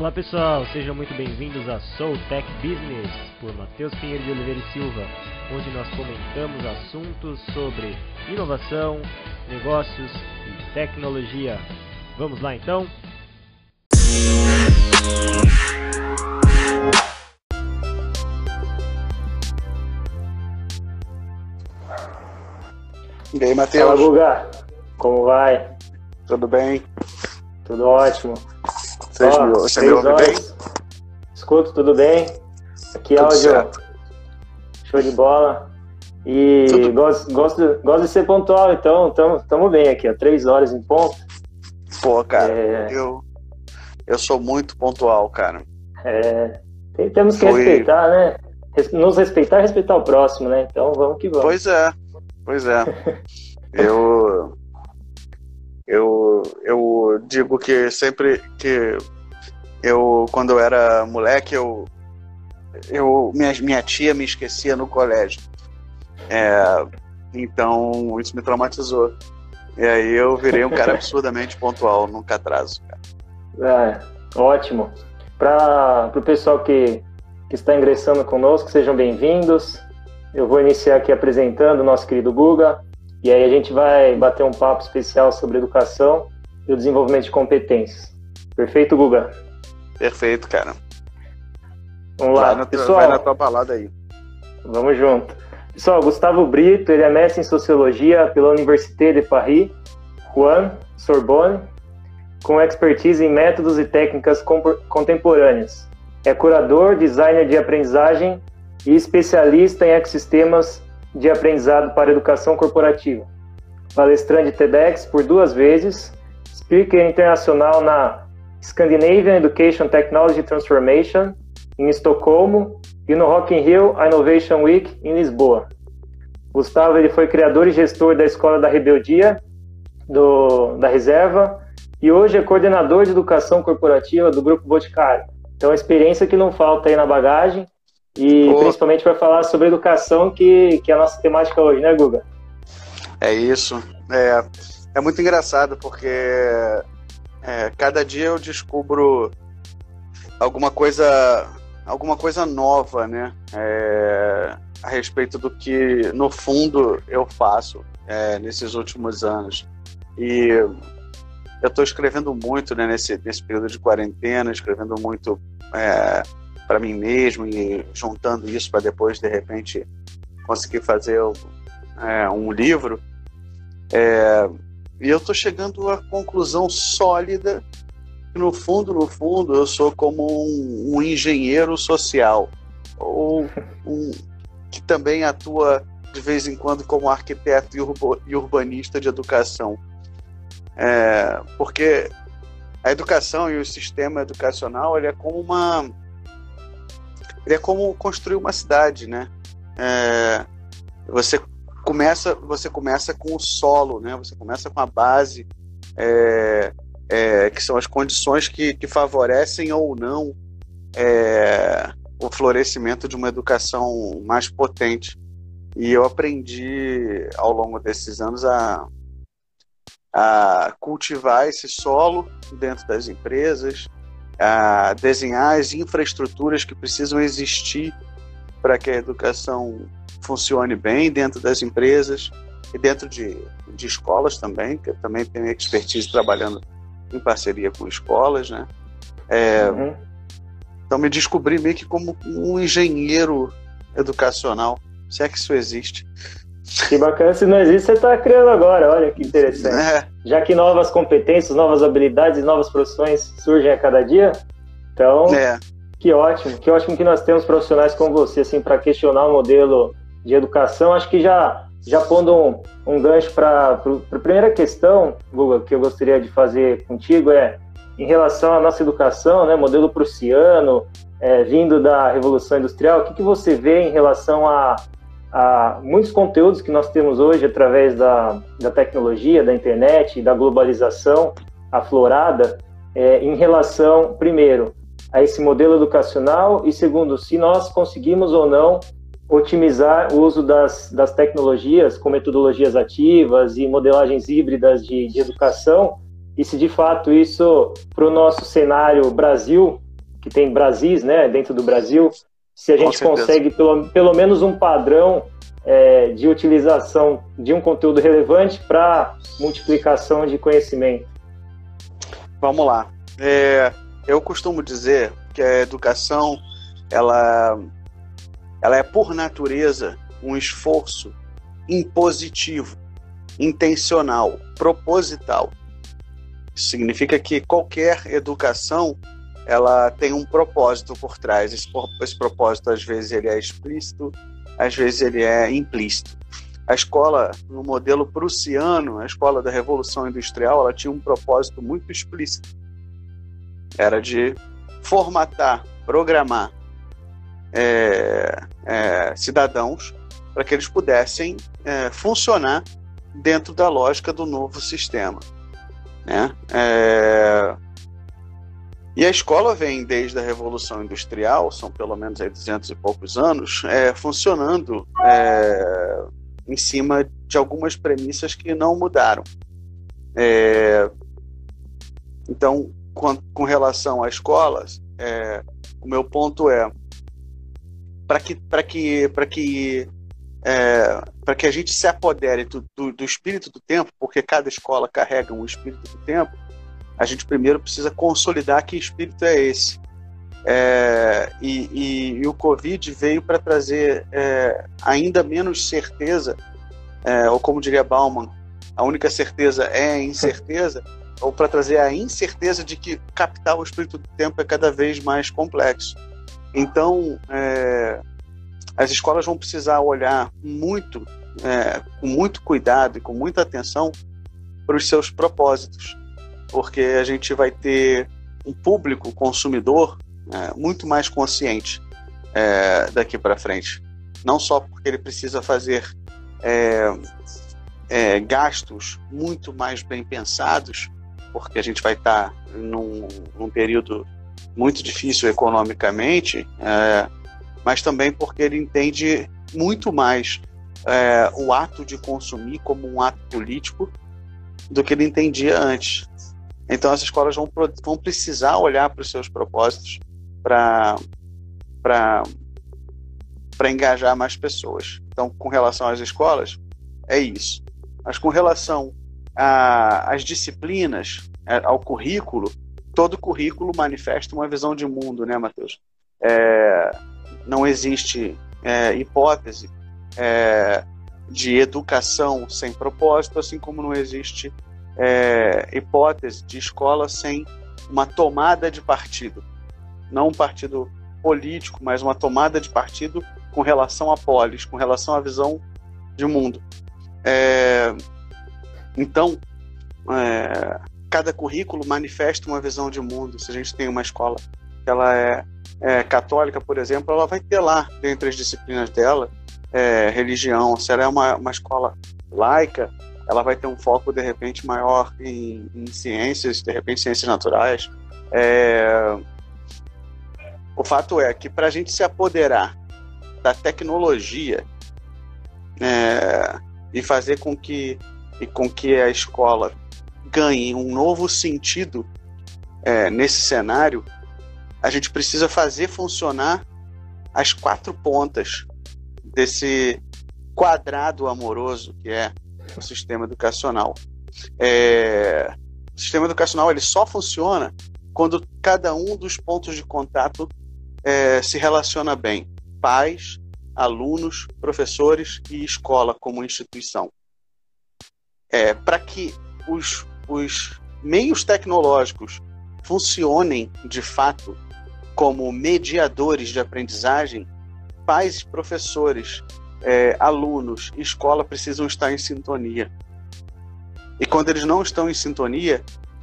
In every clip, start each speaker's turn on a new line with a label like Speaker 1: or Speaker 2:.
Speaker 1: Olá pessoal, sejam muito bem-vindos a Soul Tech Business por Matheus Pinheiro de Oliveira e Silva, onde nós comentamos assuntos sobre inovação, negócios e tecnologia. Vamos lá então?
Speaker 2: E aí,
Speaker 3: Fala,
Speaker 2: Matheus?
Speaker 3: Guga. Como vai?
Speaker 2: Tudo bem?
Speaker 3: Tudo ótimo.
Speaker 2: Vocês
Speaker 3: Ó,
Speaker 2: me, você me ouve bem?
Speaker 3: Escuto, tudo bem? Aqui
Speaker 2: Tudo
Speaker 3: áudio.
Speaker 2: certo.
Speaker 3: Show de bola. E
Speaker 2: Tudo-
Speaker 3: gosto, gosto, gosto de ser pontual, então estamos bem aqui, ó. Três horas em ponto.
Speaker 2: Pô, cara,
Speaker 3: É.
Speaker 2: eu, eu sou muito pontual, cara.
Speaker 3: É, tem- temos que respeitar, né? Nos respeitar respeitar o próximo, né? Então vamos que vamos.
Speaker 2: Pois é, pois é. Eu, eu, eu digo que sempre que eu, quando eu era moleque, eu, eu minha, minha tia me esquecia no colégio. É, então, isso me traumatizou. E aí eu virei um cara absurdamente pontual, nunca atraso, cara.
Speaker 3: É, ótimo. Para o pessoal que, que está ingressando conosco, sejam bem-vindos. Eu vou iniciar aqui apresentando o nosso querido Guga, e aí a gente vai bater um papo especial sobre educação e o desenvolvimento de competências. Perfeito, Guga?
Speaker 2: Perfeito, cara.
Speaker 3: Vamos lá,
Speaker 2: Vai
Speaker 3: pessoal.
Speaker 2: vai na tua balada aí.
Speaker 3: Vamos junto. Pessoal, Gustavo Brito, ele é mestre em Sociologia pela Université de Paris, Juan, Sorbonne, com expertise em métodos e técnicas contemporâneas. É curador, designer de aprendizagem e especialista em ecossistemas de aprendizado para educação corporativa. Palestrante TEDx por duas vezes, speaker internacional na Scandinavian Education Technology Transformation, em Estocolmo, e no Rock in Rio Innovation Week em Lisboa. Gustavo ele foi criador e gestor da Escola da Rebeldia do, da Reserva e hoje é coordenador de educação corporativa do Grupo Boticário. Então, experiência que não falta aí na bagagem e
Speaker 2: Pô.
Speaker 3: principalmente para falar sobre educação, que, que é a nossa temática hoje, né, Guga?
Speaker 2: É isso. É, é muito engraçado porque é, cada dia eu descubro alguma coisa, alguma coisa nova, né? É, a respeito do que, no fundo, eu faço é, nesses últimos anos. E eu estou escrevendo muito né, nesse, nesse período de quarentena, escrevendo muito é, para mim mesmo e juntando isso para depois, de repente, conseguir fazer é, um livro. É, e eu estou chegando à conclusão sólida que, no fundo, no fundo, eu sou como um, um engenheiro social, ou um, que também atua de vez em quando como arquiteto e, urbanista de educação. É, porque a educação e o sistema educacional ele é como uma ele é como construir uma cidade, né? É, você começa você começa com o solo, né? Você começa com a base, é, é, que são as condições que, que favorecem ou não é, o florescimento de uma educação mais potente. E eu aprendi ao longo desses anos a, a cultivar esse solo dentro das empresas, a desenhar as infraestruturas que precisam existir para que a educação funcione bem dentro das empresas e dentro de, de escolas também, que eu também tenho expertise trabalhando em parceria com escolas, né? É,
Speaker 3: Uhum.
Speaker 2: Então me descobri meio que como um engenheiro educacional, se é que isso existe.
Speaker 3: Que bacana, se não existe, você está criando agora, olha que interessante.
Speaker 2: É,
Speaker 3: Já que novas competências, novas habilidades e novas profissões surgem a cada dia, então
Speaker 2: é,
Speaker 3: Que ótimo, que ótimo que nós temos profissionais como você, assim, para questionar o modelo de educação. Acho que já, já pondo um, um gancho para a primeira questão, Guga, que eu gostaria de fazer contigo é em relação à nossa educação, né, modelo prussiano, é, vindo da Revolução Industrial, o que, que você vê em relação a, a muitos conteúdos que nós temos hoje através da, da tecnologia, da internet, da globalização aflorada, é, em relação, primeiro, a esse modelo educacional e segundo, se nós conseguimos ou não otimizar o uso das, das tecnologias com metodologias ativas e modelagens híbridas de, de educação. E se de fato isso para o nosso cenário Brasil que tem Brasis, né, dentro do Brasil, se a gente consegue pelo, pelo menos um padrão é, de utilização de um conteúdo relevante para multiplicação de conhecimento.
Speaker 2: Vamos lá. É, eu costumo dizer que a educação ela, ela é por natureza um esforço impositivo, intencional, proposital. Significa que qualquer educação ela tem um propósito por trás. Esse, esse propósito às vezes ele é explícito, às vezes ele é implícito. A escola, no modelo prussiano, a escola da Revolução Industrial, ela tinha um propósito muito explícito. Era de formatar, programar é, é, cidadãos para que eles pudessem é, funcionar dentro da lógica do novo sistema. Né? E a escola vem desde a Revolução Industrial, são pelo menos aí 200 e poucos anos, é, funcionando é, em cima de algumas premissas que não mudaram. É, então, com, com, relação às escolas, é, o meu ponto é para que, para que, para que é, para que a gente se apodere do, do, do, espírito do tempo, porque cada escola carrega um espírito do tempo, a gente primeiro precisa consolidar que espírito é esse. É, e, e, e, o Covid veio para trazer é, ainda menos certeza, é, ou como diria Bauman, a única certeza é a incerteza, ou para trazer a incerteza de que captar o espírito do tempo é cada vez mais complexo. Então, é, as escolas vão precisar olhar muito, é, com muito cuidado e com muita atenção para os seus propósitos porque a gente vai ter um público consumidor é, muito mais consciente é, daqui para frente. Não só porque ele precisa fazer é, é, gastos muito mais bem pensados, porque a gente vai estar tá num, num período muito difícil economicamente, é, mas também porque ele entende muito mais é, o ato de consumir como um ato político do que ele entendia antes. Então as escolas vão, vão precisar olhar para os seus propósitos para engajar mais pessoas. Então, com relação às escolas, é isso. Mas com relação às disciplinas, é, ao currículo, todo currículo manifesta uma visão de mundo, né, Matheus? É, não existe é, hipótese é, de educação sem propósito, assim como não existe é, hipótese de escola sem uma tomada de partido. Não um partido político, mas uma tomada de partido com relação a polis, com relação à visão de mundo. É, então, é, cada currículo manifesta uma visão de mundo. Se a gente tem uma escola que ela é, é católica, por exemplo, ela vai ter lá, dentre as disciplinas dela, é, religião. Se ela é uma, uma escola laica, ela vai ter um foco de repente maior em, em ciências, de repente ciências naturais. É... O fato é que para a gente se apoderar da tecnologia é... e fazer com que e com que a escola ganhe um novo sentido é, nesse cenário, a gente precisa fazer funcionar as quatro pontas desse quadrado amoroso que é o sistema educacional. É, o sistema educacional ele só funciona quando cada um dos pontos de contato é, se relaciona bem. Pais, alunos, professores e escola como instituição. É, Para que os, os meios tecnológicos funcionem de fato como mediadores de aprendizagem, pais e professores é, alunos e escola precisam estar em sintonia. E quando eles não estão em sintonia,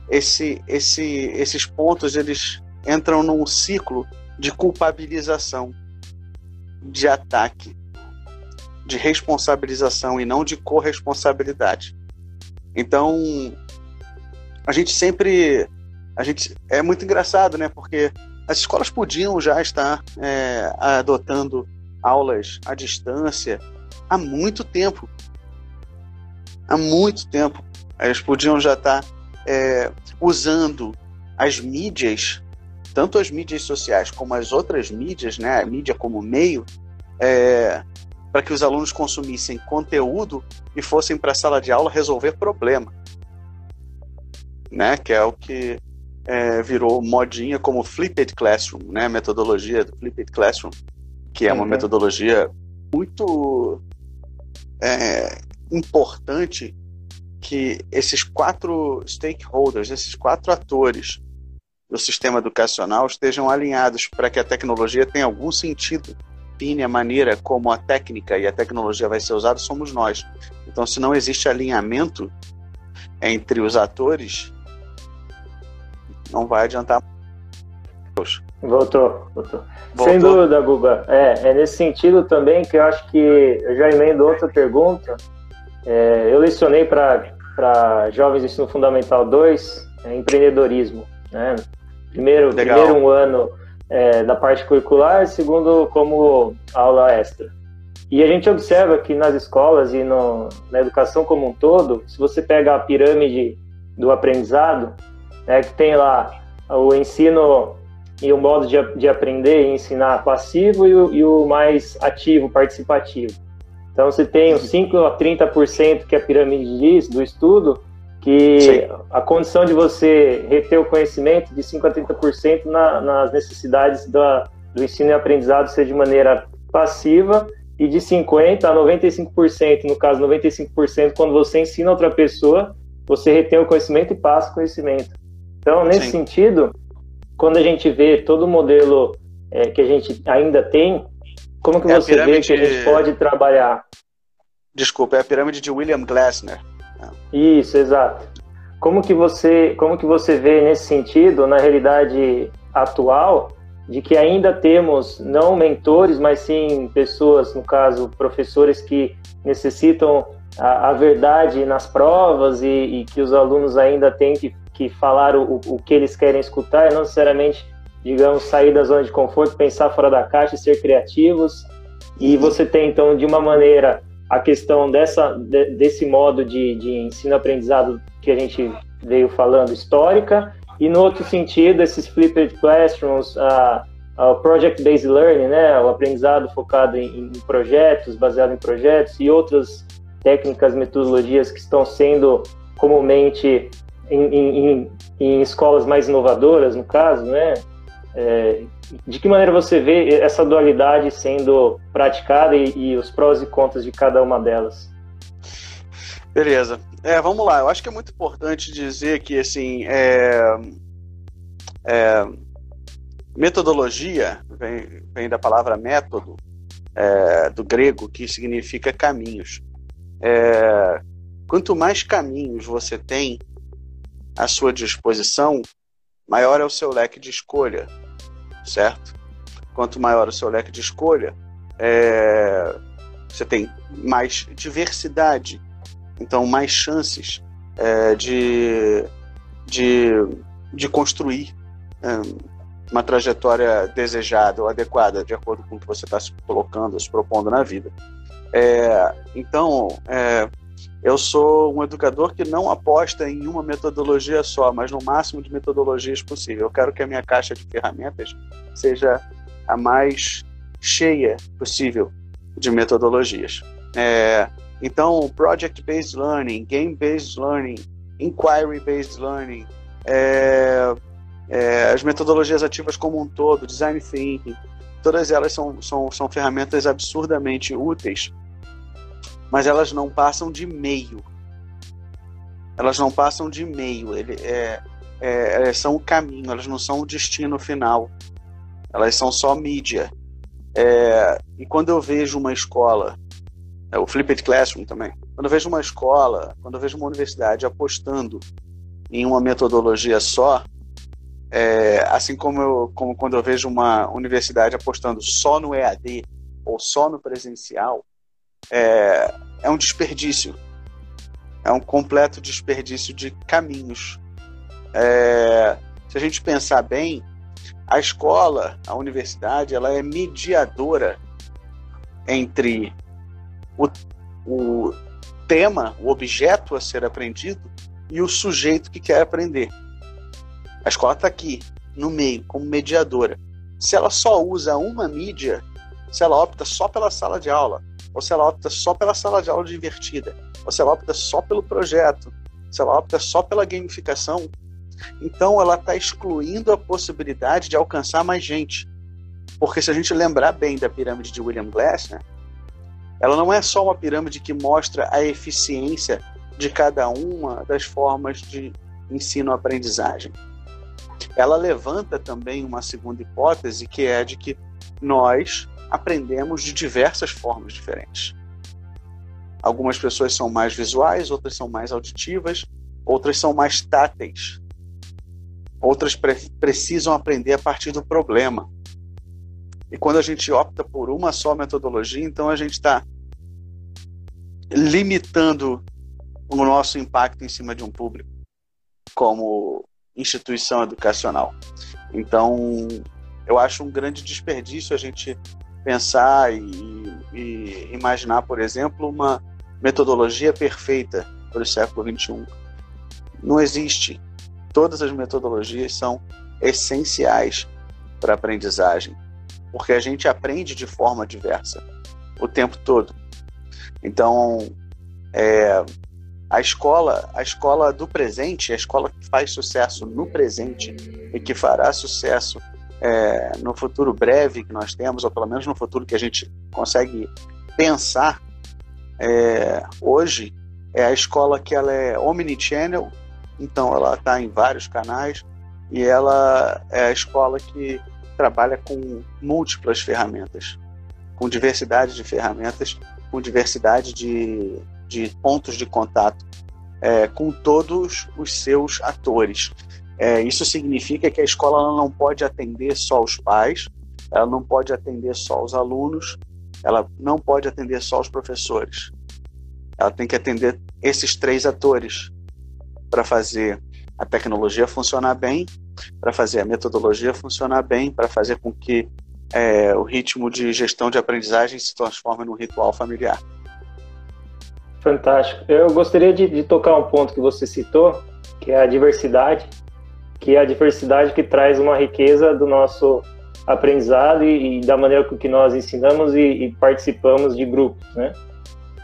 Speaker 2: esse, esse, esses pontos eles entram num ciclo de culpabilização, de ataque, de responsabilização e não de corresponsabilidade. Então, a gente sempre, a gente é muito engraçado, né? Porque as escolas podiam já estar é, adotando aulas à distância há muito tempo. Há muito tempo. Eles podiam já estar é, usando as mídias tanto as mídias sociais como as outras mídias, né, a mídia como meio, é, para que os alunos consumissem conteúdo e fossem para a sala de aula resolver problema, né, que é o que é, virou modinha como Flipped Classroom, né, metodologia do Flipped Classroom, que é uma uhum. metodologia muito é, importante que esses quatro stakeholders, esses quatro atores do sistema educacional estejam alinhados para que a tecnologia tenha algum sentido. Define a maneira como a técnica e a tecnologia vai ser usada somos nós. Então, se não existe alinhamento entre os atores, não vai adiantar.
Speaker 3: Voltou, voltou. voltou. Sem dúvida, Guga. É, é nesse sentido também que eu acho que eu já emendo outra pergunta. É, eu lecionei para jovens de ensino fundamental 2 é, empreendedorismo. Né? Primeiro, primeiro um ano é, da parte curricular, segundo como aula extra. E a gente observa que nas escolas e no, na educação como um todo, se você pega a pirâmide do aprendizado, né, que tem lá o ensino e o modo de, de aprender e ensinar passivo e o, e o mais ativo, participativo. Então, você tem os 5 a 30% que a pirâmide diz do estudo, que Sim. a condição de você reter o conhecimento de 5 a 30% na, nas necessidades da, do ensino e aprendizado ser de maneira passiva e de 50% a 95%, no caso 95%, quando você ensina outra pessoa, você retém o conhecimento e passa o conhecimento. Então, nesse Sim. sentido, quando a gente vê todo o modelo é, que a gente ainda tem, como que é você vê que a gente pode trabalhar?
Speaker 2: Desculpa, é a pirâmide de William Glasner.
Speaker 3: Isso, exato. Como que você, como que você vê nesse sentido, na realidade atual, de que ainda temos não mentores, mas sim pessoas, no caso, professores que necessitam a, a verdade nas provas e, e, que os alunos ainda têm que, que falar o, o que eles querem escutar, e não necessariamente, digamos, sair da zona de conforto, pensar fora da caixa, ser criativos. E você tem, então, de uma maneira a questão dessa, de, desse modo de, de ensino-aprendizado que a gente veio falando, histórica, e no outro sentido, esses flipped classrooms, uh, uh, project-based learning, né, o aprendizado focado em, em, projetos, baseado em projetos, e outras técnicas, metodologias que estão sendo comumente em, em, em escolas mais inovadoras, no caso, né, é, de que maneira você vê essa dualidade sendo praticada e, e, os prós e contras de cada uma delas?
Speaker 2: Beleza. É, vamos lá. Eu acho que é muito importante dizer que assim, é, é, metodologia vem, vem, da palavra método é, do grego que significa caminhos. É, quanto mais caminhos você tem à sua disposição, maior é o seu leque de escolha certo? Quanto maior o seu leque de escolha, é, você tem mais diversidade, então mais chances é, de, de, de construir é, uma trajetória desejada ou adequada de acordo com o que você está se colocando, se propondo na vida. É, então, é, eu sou um educador que não aposta em uma metodologia só, mas no máximo de metodologias possível. Eu quero que a minha caixa de ferramentas seja a mais cheia possível de metodologias. É, então, project-based learning, game-based learning, inquiry-based learning, é, é, as metodologias ativas como um todo, design thinking, todas elas são, são, são ferramentas absurdamente úteis mas elas não passam de meio. Elas não passam de meio. Ele, é, é, elas são o caminho, elas não são o destino final. Elas são só mídia. É, e quando eu vejo uma escola, é, o Flipped Classroom também, quando eu vejo uma escola, quando eu vejo uma universidade apostando em uma metodologia só, é, assim como, eu, como quando eu vejo uma universidade apostando só no EAD ou só no presencial, é, é um desperdício. É um completo desperdício de caminhos. É, se a gente pensar bem, a escola, a universidade, ela é mediadora entre o, o tema, o objeto a ser aprendido e o sujeito que quer aprender. A escola está aqui. no meio, como mediadora. Se ela só usa uma mídia, se ela opta só pela sala de aula, ou se ela opta só pela sala de aula divertida, ou se ela opta só pelo projeto, se ela opta só pela gamificação, então ela está excluindo a possibilidade de alcançar mais gente. Porque se a gente lembrar bem da pirâmide de William Glasser, ela não é só uma pirâmide que mostra a eficiência de cada uma das formas de ensino-aprendizagem. Ela levanta também uma segunda hipótese, que é de que nós aprendemos de diversas formas diferentes. Algumas pessoas são mais visuais, outras são mais auditivas, outras são mais táteis. Outras pre precisam aprender a partir do problema. E quando a gente opta por uma só metodologia, então a gente está limitando o nosso impacto em cima de um público como instituição educacional. Então, eu acho um grande desperdício a gente pensar e, e imaginar, por exemplo, uma metodologia perfeita para o século XXI. Não existe. Todas as metodologias são essenciais para a aprendizagem, porque a gente aprende de forma diversa o tempo todo. Então, é, a escola, a escola do presente, a escola que faz sucesso no presente e que fará sucesso é, no futuro breve que nós temos, ou pelo menos no futuro que a gente consegue pensar é, hoje, é a escola que ela é omnichannel, então ela está em vários canais e ela é a escola que trabalha com múltiplas ferramentas, com diversidade de ferramentas, com diversidade de de pontos de contato é, com todos os seus atores. É, isso significa que a escola não pode atender só os pais, ela não pode atender só os alunos, ela não pode atender só os professores. Ela tem que atender esses três atores para fazer a tecnologia funcionar bem, para fazer a metodologia funcionar bem, para fazer com que é, o ritmo de gestão de aprendizagem se transforme num ritual familiar.
Speaker 3: Fantástico. Eu gostaria de, de, tocar um ponto que você citou, que é a diversidade, que é a diversidade que traz uma riqueza do nosso aprendizado e, e da maneira com que nós ensinamos e, e participamos de grupos, né?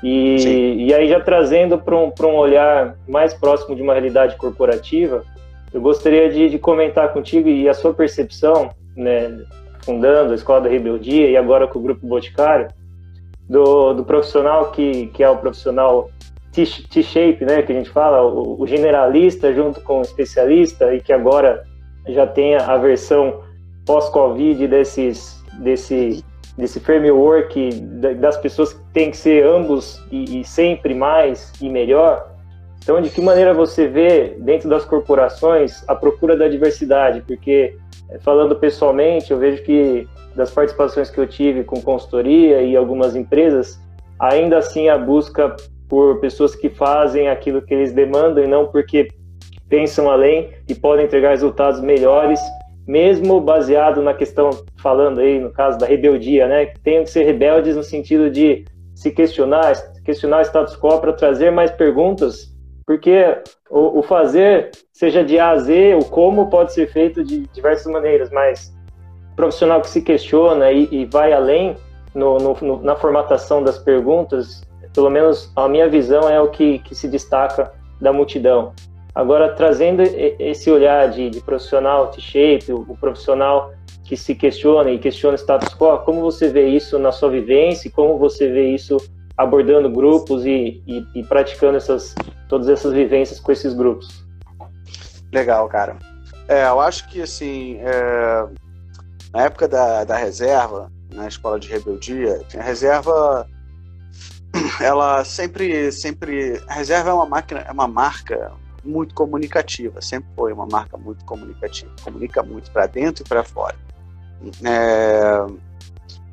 Speaker 3: E, e aí já trazendo para um, um olhar mais próximo de uma realidade corporativa, eu gostaria de, de comentar contigo e a sua percepção, né, fundando a Escola da Rebeldia e agora com o Grupo Boticário, do, do profissional que, que é o profissional T-shape, né, que a gente fala, o, o, generalista junto com o especialista e que agora já tem a versão pós-Covid desses, desse, desse framework das pessoas que tem que ser ambos e, e sempre mais e melhor. Então, de que maneira você vê dentro das corporações a procura da diversidade? Porque, falando pessoalmente, eu vejo que das participações que eu tive com consultoria e algumas empresas, ainda assim a busca por pessoas que fazem aquilo que eles demandam e não porque pensam além e podem entregar resultados melhores, mesmo baseado na questão, falando aí no caso da rebeldia, né? Tem que ser rebeldes no sentido de se questionar, questionar o status quo para trazer mais perguntas, porque o, o fazer, seja de A a Z, o como pode ser feito de diversas maneiras, mas profissional que se questiona e, e vai além no, no, na formatação das perguntas, pelo menos a minha visão é o que, que se destaca da multidão. Agora, trazendo esse olhar de, de profissional T-shape, o, o, profissional que se questiona e questiona o status quo, como você vê isso na sua vivência, como você vê isso abordando grupos e, e, e praticando essas, todas essas vivências com esses grupos?
Speaker 2: Legal, cara. É, eu acho que assim, é, na época da, da reserva, na escola de rebeldia, a reserva ela sempre sempre a reserva é uma máquina é uma marca muito comunicativa sempre foi uma marca muito comunicativa comunica muito para dentro e para fora. É,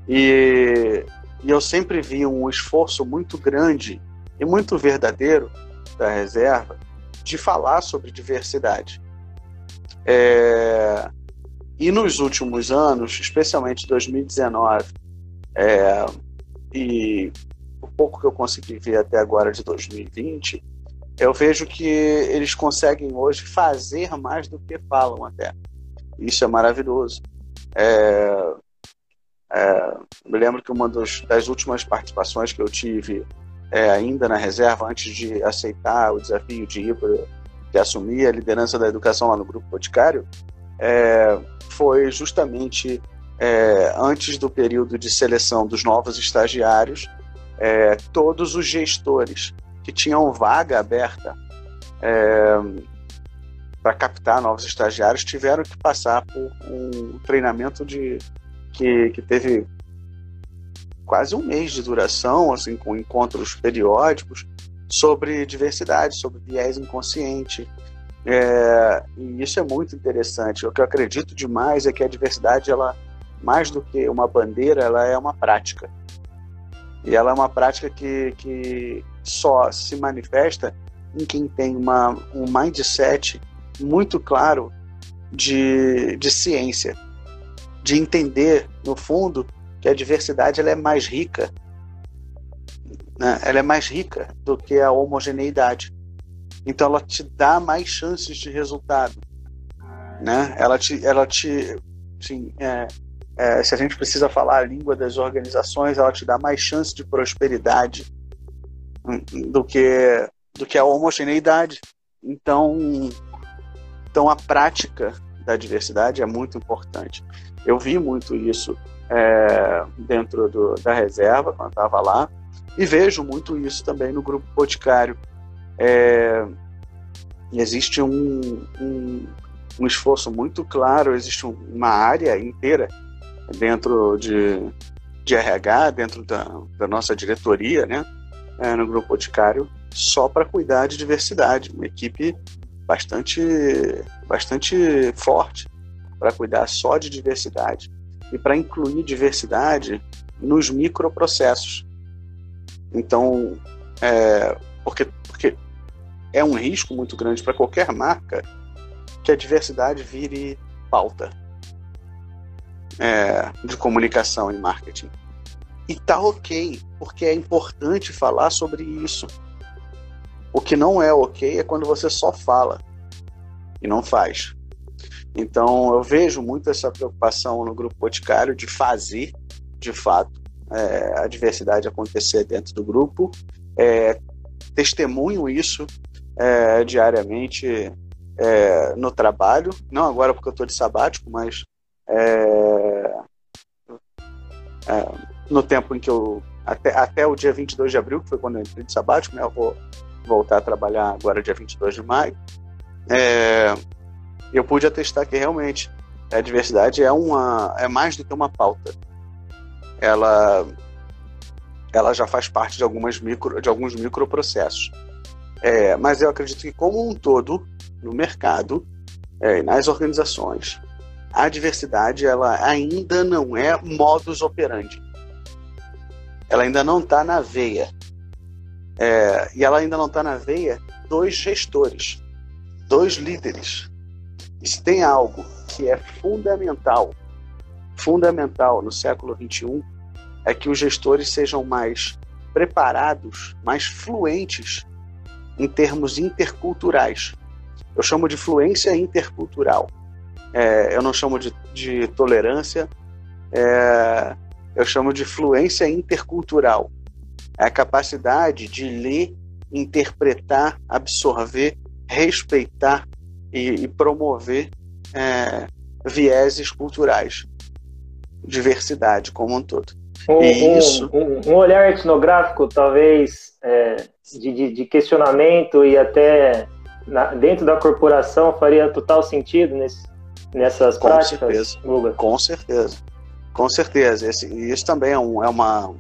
Speaker 2: e, e, eu sempre vi um esforço muito grande e muito verdadeiro da reserva de falar sobre diversidade. É, e nos últimos anos, especialmente 2019, é, e o pouco que eu consegui ver até agora de 2020, eu vejo que eles conseguem hoje fazer mais do que falam até. isso é maravilhoso. É, é, me lembro que uma dos, das últimas participações que eu tive é, ainda na reserva, antes de aceitar o desafio de ir para de assumir a liderança da educação lá no Grupo Boticário, é, foi justamente é, antes do período de seleção dos novos estagiários, é, todos os gestores que tinham vaga aberta é, para captar novos estagiários tiveram que passar por um treinamento de que, que teve quase um mês de duração, assim, com encontros periódicos sobre diversidade, sobre viés inconsciente. É, e isso é muito interessante. O que eu acredito demais é que a diversidade, ela, mais do que uma bandeira, ela é uma prática. E ela é uma prática que, que só se manifesta em quem tem uma, um mindset muito claro de, de ciência, de entender, no fundo, que a diversidade ela é mais rica, né? ela é mais rica do que a homogeneidade. Então ela te dá mais chances de resultado, né? Ela te, ela te, assim, é, é, se a gente precisa falar a língua das organizações, ela te dá mais chance de prosperidade do que do que a homogeneidade. Então, então a prática da diversidade é muito importante. Eu vi muito isso é, dentro do, da reserva, quando estava lá, e vejo muito isso também no grupo Boticário. É, existe um, um, um, esforço muito claro, existe uma área inteira dentro de, de RH, dentro da, da nossa diretoria, né, é, no grupo Boticário, só para cuidar de diversidade, uma equipe bastante, bastante forte para cuidar só de diversidade e para incluir diversidade nos microprocessos. Então, é, porque, porque é um risco muito grande para qualquer marca que a diversidade vire pauta é, de comunicação e marketing. E tá ok, porque é importante falar sobre isso. O que não é ok é quando você só fala e não faz. Então eu vejo muito essa preocupação no grupo Boticário de fazer, de fato, é, a diversidade acontecer dentro do grupo. É, testemunho isso é, diariamente é, no trabalho, não agora porque eu estou de sabático, mas é, é, no tempo em que eu. Até, até o dia 22 de abril, que foi quando eu entrei de sabático, né, eu vou voltar a trabalhar agora dia 22 de maio. É, eu pude atestar que realmente a diversidade é uma é mais do que uma pauta. Ela ela já faz parte de algumas micro de alguns microprocessos. É, mas eu acredito que como um todo no mercado é, nas organizações a diversidade ela ainda não é modus operandi. Ela ainda não está na veia. É, e ela ainda não está na veia dos gestores, dos líderes, e se tem algo que é fundamental, fundamental no século XXI, é que os gestores sejam mais preparados, mais fluentes em termos interculturais. Eu chamo de fluência intercultural. É, eu não chamo de, de tolerância, é, eu chamo de fluência intercultural. É a capacidade de ler, interpretar, absorver, respeitar e, e promover é, vieses culturais, diversidade como um todo.
Speaker 3: Um, isso... um, um olhar etnográfico, talvez, é, de, de, de, questionamento e até na, dentro da corporação faria total sentido nesse, nessas
Speaker 2: com
Speaker 3: práticas,
Speaker 2: certeza. Com certeza. Com certeza. Esse, isso também é, um, é uma, um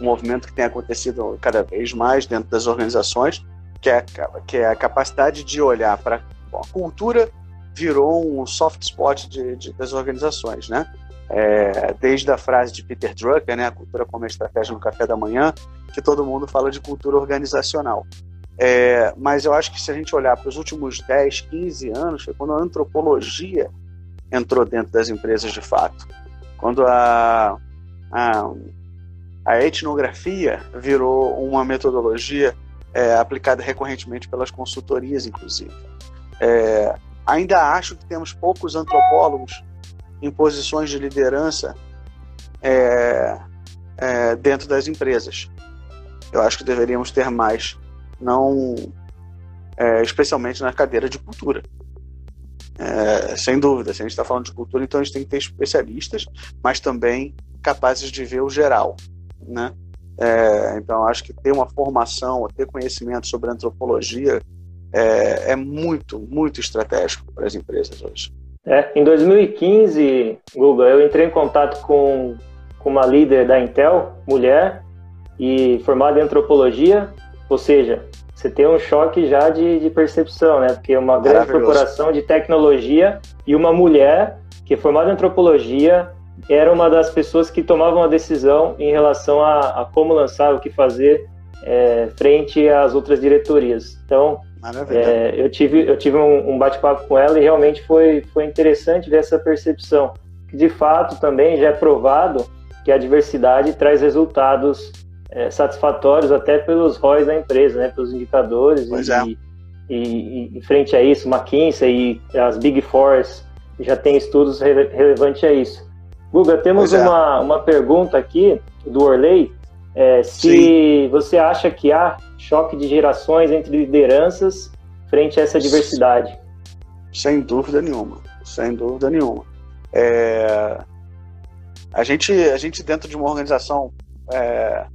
Speaker 2: movimento que tem acontecido cada vez mais dentro das organizações, que é, que é a capacidade de olhar para a cultura virou um soft spot de, de, das organizações, né? É, desde a frase de Peter Drucker, né, a cultura como estratégia no café da manhã, que todo mundo fala de cultura organizacional. É, mas eu acho que se a gente olhar para os últimos 10, 15 anos, foi quando a antropologia entrou dentro das empresas de fato. Quando a, a, a etnografia virou uma metodologia é, aplicada recorrentemente pelas consultorias, inclusive. É, ainda acho que temos poucos antropólogos em posições de liderança é, é, dentro das empresas. Eu acho que deveríamos ter mais, não é, especialmente na cadeira de cultura. É, sem dúvida, se a gente está falando de cultura, então a gente tem que ter especialistas, mas também capazes de ver o geral, né? É, então acho que ter uma formação, ter conhecimento sobre antropologia é, é muito, muito estratégico para as empresas hoje.
Speaker 3: É, em 2015, Guga, eu entrei em contato com, com uma líder da Intel, mulher, e formada em antropologia, ou seja, você tem um choque já de, de percepção, né? Porque uma grande corporação de tecnologia e uma mulher que é formada em antropologia era uma das pessoas que tomavam a decisão em relação a, a como lançar, o que fazer é, frente às outras diretorias. Então, é, eu tive, eu tive um, um bate-papo com ela e realmente foi, foi interessante ver essa percepção. Que de fato também já é provado que a diversidade traz resultados é, satisfatórios até pelos ROIs da empresa, né, pelos indicadores.
Speaker 2: Pois
Speaker 3: e,
Speaker 2: é.
Speaker 3: e, e, frente a isso, McKinsey e as Big Fours já tem estudos relevantes a isso. Guga, temos é. uma, uma pergunta aqui do Orley. É, se Sim. você acha que há choque de gerações entre lideranças frente a essa diversidade?
Speaker 2: Sem dúvida nenhuma, sem dúvida nenhuma. É, a gente, a gente dentro de uma organização é,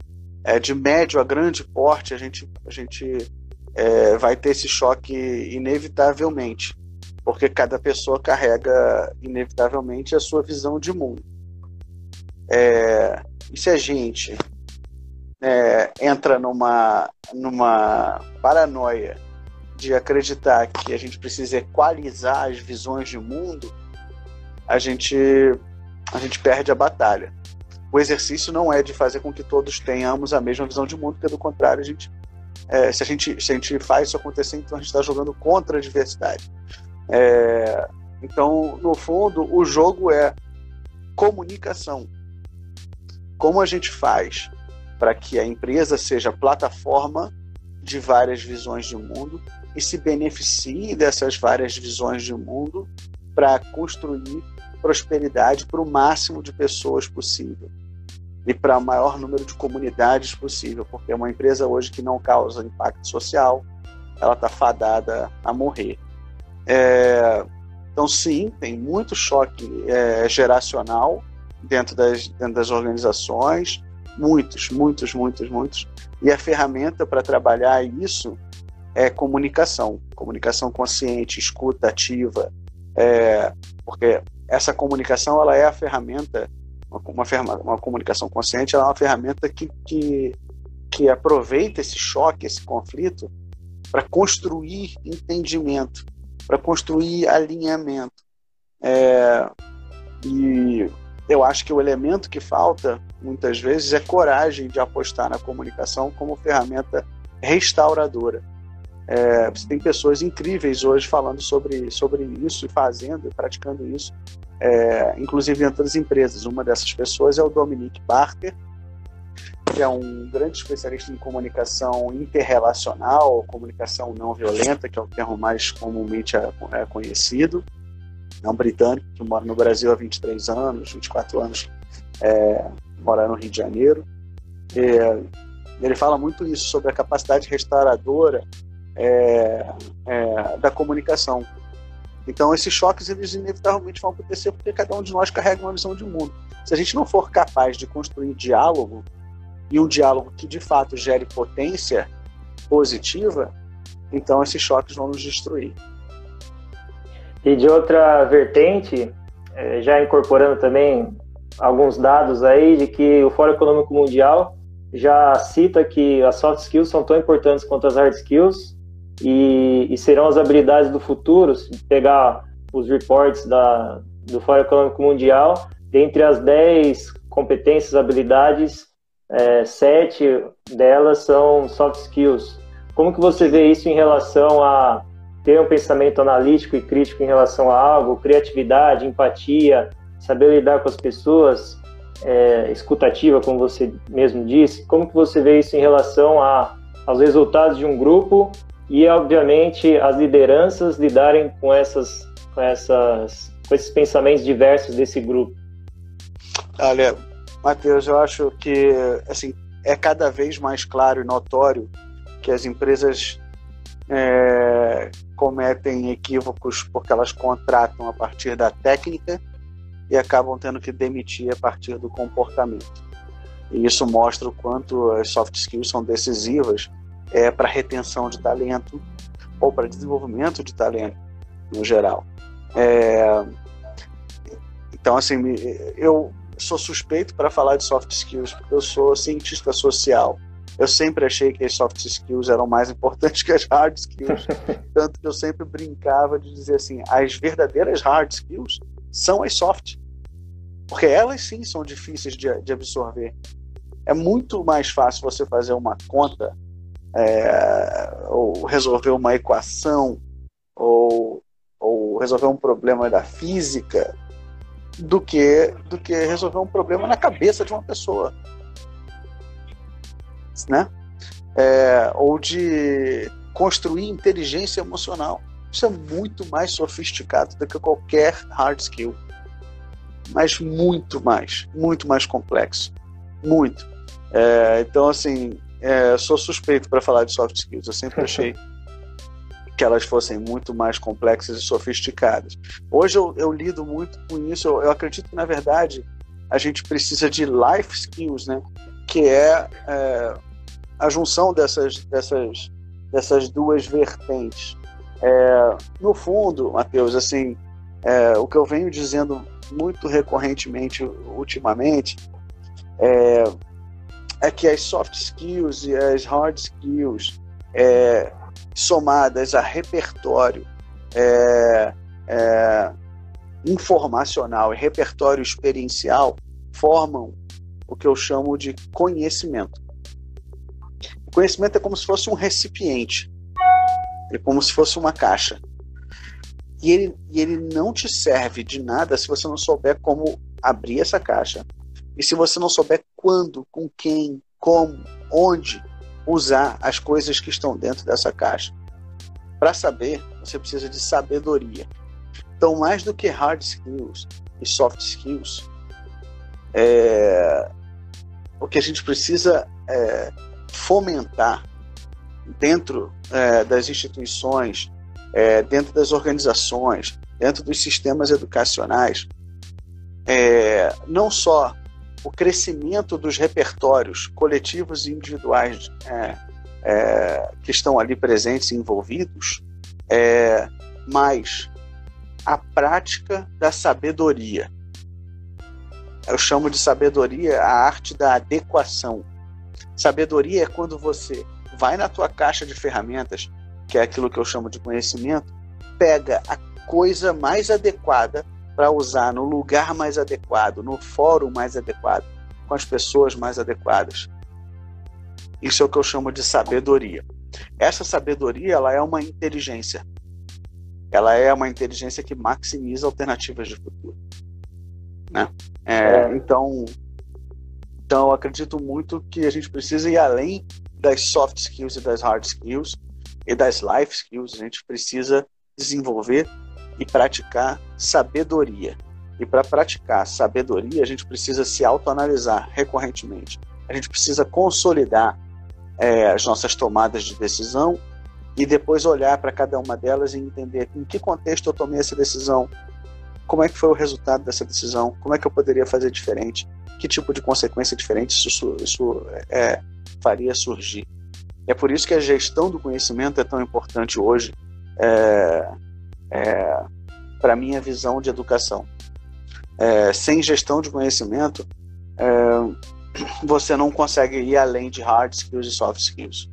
Speaker 2: é, de médio a grande porte, a gente, a gente é, vai ter esse choque inevitavelmente porque cada pessoa carrega inevitavelmente a sua visão de mundo. É, e se a gente é, entra numa, numa paranoia de acreditar que a gente precisa equalizar as visões de mundo, a gente, a gente perde a batalha. O exercício não é de fazer com que todos tenhamos a mesma visão de mundo, porque do contrário, a gente, é, se, a gente, se a gente faz isso acontecer, então a gente está jogando contra a diversidade. É, então, no fundo, o jogo é comunicação. Como a gente faz para que a empresa seja plataforma de várias visões de mundo e se beneficie dessas várias visões de mundo para construir prosperidade para o máximo de pessoas possível e para o maior número de comunidades possível, porque uma empresa hoje que não causa impacto social, ela está fadada a morrer. É, então, sim, tem muito choque é, geracional dentro das, dentro das organizações, muitos, muitos, muitos, muitos. E a ferramenta para trabalhar isso é comunicação, comunicação consciente, escuta ativa, é, porque essa comunicação ela é a ferramenta, uma, uma, comunicação consciente, é uma ferramenta que, que, que aproveita esse choque, esse conflito, para construir entendimento para construir alinhamento. É, e eu acho que o elemento que falta, muitas vezes, é coragem de apostar na comunicação como ferramenta restauradora. É, você tem pessoas incríveis hoje falando sobre, sobre isso e fazendo praticando isso, é, inclusive entre as empresas. Uma dessas pessoas é o Dominique Barker, que é um grande especialista em comunicação interrelacional, comunicação não violenta, que é o termo mais comumente é, é conhecido. É um britânico que mora no Brasil há 23 anos, 24 anos, é, mora no Rio de Janeiro. ele fala muito isso sobre a capacidade restauradora é, é, da comunicação. Então, esses choques, eles inevitavelmente vão acontecer porque cada um de nós carrega uma visão de mundo. Se a gente não for capaz de construir diálogo e um diálogo que de fato gere potência positiva, então esses choques vão nos destruir.
Speaker 3: E de outra vertente, é, já incorporando também alguns dados aí de que o Fórum Econômico Mundial já cita que as soft skills são tão importantes quanto as hard skills e, e serão as habilidades do futuro, se pegar os reports da, do Fórum Econômico Mundial, dentre as 10 competências, habilidades é, sete delas são soft skills. Como que você vê isso em relação a ter um pensamento analítico e crítico em relação a algo, criatividade, empatia, saber lidar com as pessoas, é, escutativa, como você mesmo disse. Como que você vê isso em relação a, aos resultados de um grupo e, obviamente, as lideranças lidarem com essas, com essas, com esses pensamentos diversos desse grupo?
Speaker 2: Olha, Matheus, eu acho que assim é cada vez mais claro e notório que as empresas é, cometem equívocos porque elas contratam a partir da técnica e acabam tendo que demitir a partir do comportamento. E isso mostra o quanto as soft skills são decisivas é, para retenção de talento ou para desenvolvimento de talento no geral. É, então, assim, eu sou suspeito para falar de soft skills porque eu sou cientista social. Eu sempre achei que as soft skills eram mais importantes que as hard skills, tanto que eu sempre brincava de dizer assim, as verdadeiras hard skills são as soft, porque elas sim são difíceis de, de absorver. É muito mais fácil você fazer uma conta é, ou resolver uma equação ou, ou resolver um problema da física do que do que resolver um problema na cabeça de uma pessoa né? É, ou de construir inteligência emocional. Isso é muito mais sofisticado do que qualquer hard skill. Mas muito mais, muito mais complexo. Muito. É, então, assim, é, sou suspeito para falar de soft skills. Eu sempre achei que elas fossem muito mais complexas e sofisticadas. Hoje eu, eu lido muito com isso. Eu, eu, acredito que, na verdade, a gente precisa de life skills, né? Que é, é a junção dessas, dessas, dessas duas vertentes. É, no fundo, Matheus, assim, é, o que eu venho dizendo muito recorrentemente ultimamente é, é que as soft skills e as hard skills é, somadas a repertório é, é, informacional e repertório experiencial formam o que eu chamo de conhecimento. Conhecimento é como se fosse um recipiente. É como se fosse uma caixa. E ele, e ele não te serve de nada se você não souber como abrir essa caixa. E se você não souber quando, com quem, como, onde usar as coisas que estão dentro dessa caixa. Para saber, você precisa de sabedoria. Então, mais do que hard skills e soft skills, é... o que a gente precisa é fomentar dentro é, das instituições, é, dentro das organizações, dentro dos sistemas educacionais, é, não só o crescimento dos repertórios coletivos e individuais é, é, que estão ali presentes e envolvidos, é, mas a prática da sabedoria. Eu chamo de sabedoria a arte da adequação Sabedoria é quando você vai na tua caixa de ferramentas, que é aquilo que eu chamo de conhecimento, pega a coisa mais adequada para usar no lugar mais adequado, no fórum mais adequado, com as pessoas mais adequadas. Isso é o que eu chamo de sabedoria. Essa sabedoria ela é uma inteligência. Ela é uma inteligência que maximiza alternativas de futuro. Né? É, é. Então, então, eu acredito muito que a gente precisa ir além das soft skills e das hard skills e das life skills. A gente precisa desenvolver e praticar sabedoria. E para praticar sabedoria, a gente precisa se autoanalisar recorrentemente. A gente precisa consolidar é, as nossas tomadas de decisão e depois olhar para cada uma delas e entender em que contexto eu tomei essa decisão, como é que foi o resultado dessa decisão, como é que eu poderia fazer diferente, que tipo de consequência diferente isso, isso é, faria surgir. É por isso que a gestão do conhecimento é tão importante hoje é, é, para minha visão de educação. É, sem gestão de conhecimento, é, você não consegue ir além de hard skills e soft skills.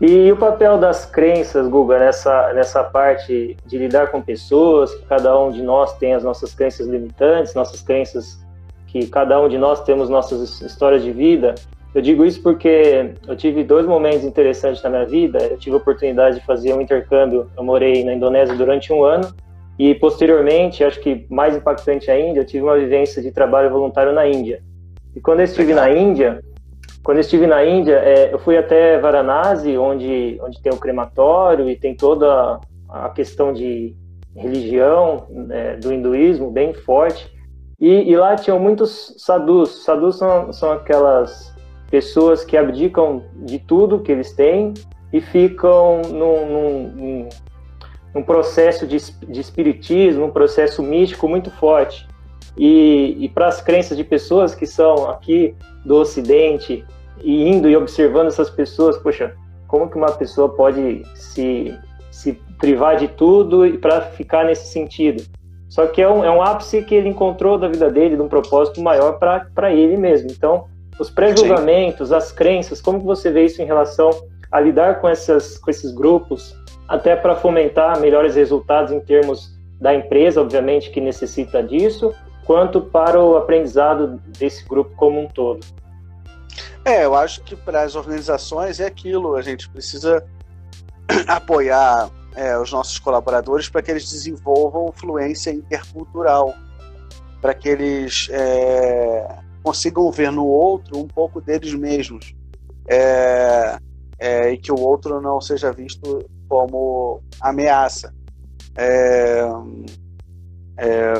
Speaker 3: E o papel das crenças, Guga, nessa, nessa parte de lidar com pessoas, que cada um de nós tem as nossas crenças limitantes, nossas crenças que cada um de nós temos nossas histórias de vida. Eu digo isso porque eu tive dois momentos interessantes na minha vida. Eu tive a oportunidade de fazer um intercâmbio. Eu morei na Indonésia durante um ano e posteriormente, acho que mais impactante ainda, eu tive uma vivência de trabalho voluntário na Índia. E quando eu estive na Índia, Quando eu estive na Índia, é, eu fui até Varanasi, onde, onde tem o crematório e tem toda a questão de religião é, do hinduísmo bem forte. E, e, lá tinham muitos sadhus. Sadhus são, são aquelas pessoas que abdicam de tudo que eles têm e ficam num, num, num processo de, de espiritismo, um processo místico muito forte. E, e para as crenças de pessoas que são aqui do Ocidente e indo e observando essas pessoas, poxa, como que uma pessoa pode se, se privar de tudo e para ficar nesse sentido? Só que é um, é um ápice que ele encontrou da vida dele, de um propósito maior para ele mesmo. Então, os pré-julgamentos, as crenças, como você vê isso em relação a lidar com, essas, com esses grupos, até para fomentar melhores resultados em termos da empresa, obviamente, que necessita disso, quanto para o aprendizado desse grupo como um todo?
Speaker 2: É, eu acho que para as organizações é aquilo, a gente precisa apoiar é, os nossos colaboradores para que eles desenvolvam fluência intercultural, para que eles é, consigam ver no outro um pouco deles mesmos é, é, e que o outro não seja visto como ameaça. É, é,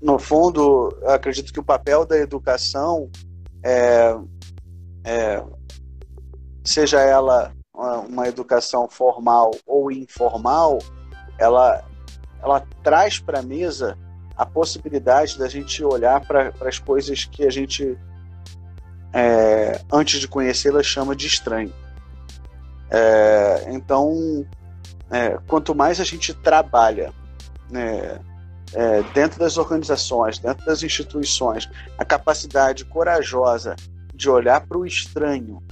Speaker 2: no fundo, acredito que o papel da educação é, é, seja ela uma, educação formal ou informal, ela, ela traz para a mesa a possibilidade da gente olhar para as coisas que a gente, é, antes de conhecê-las, chama de estranho. É, então, é, quanto mais a gente trabalha né, é, dentro das organizações, dentro das instituições, a capacidade corajosa de olhar para o estranho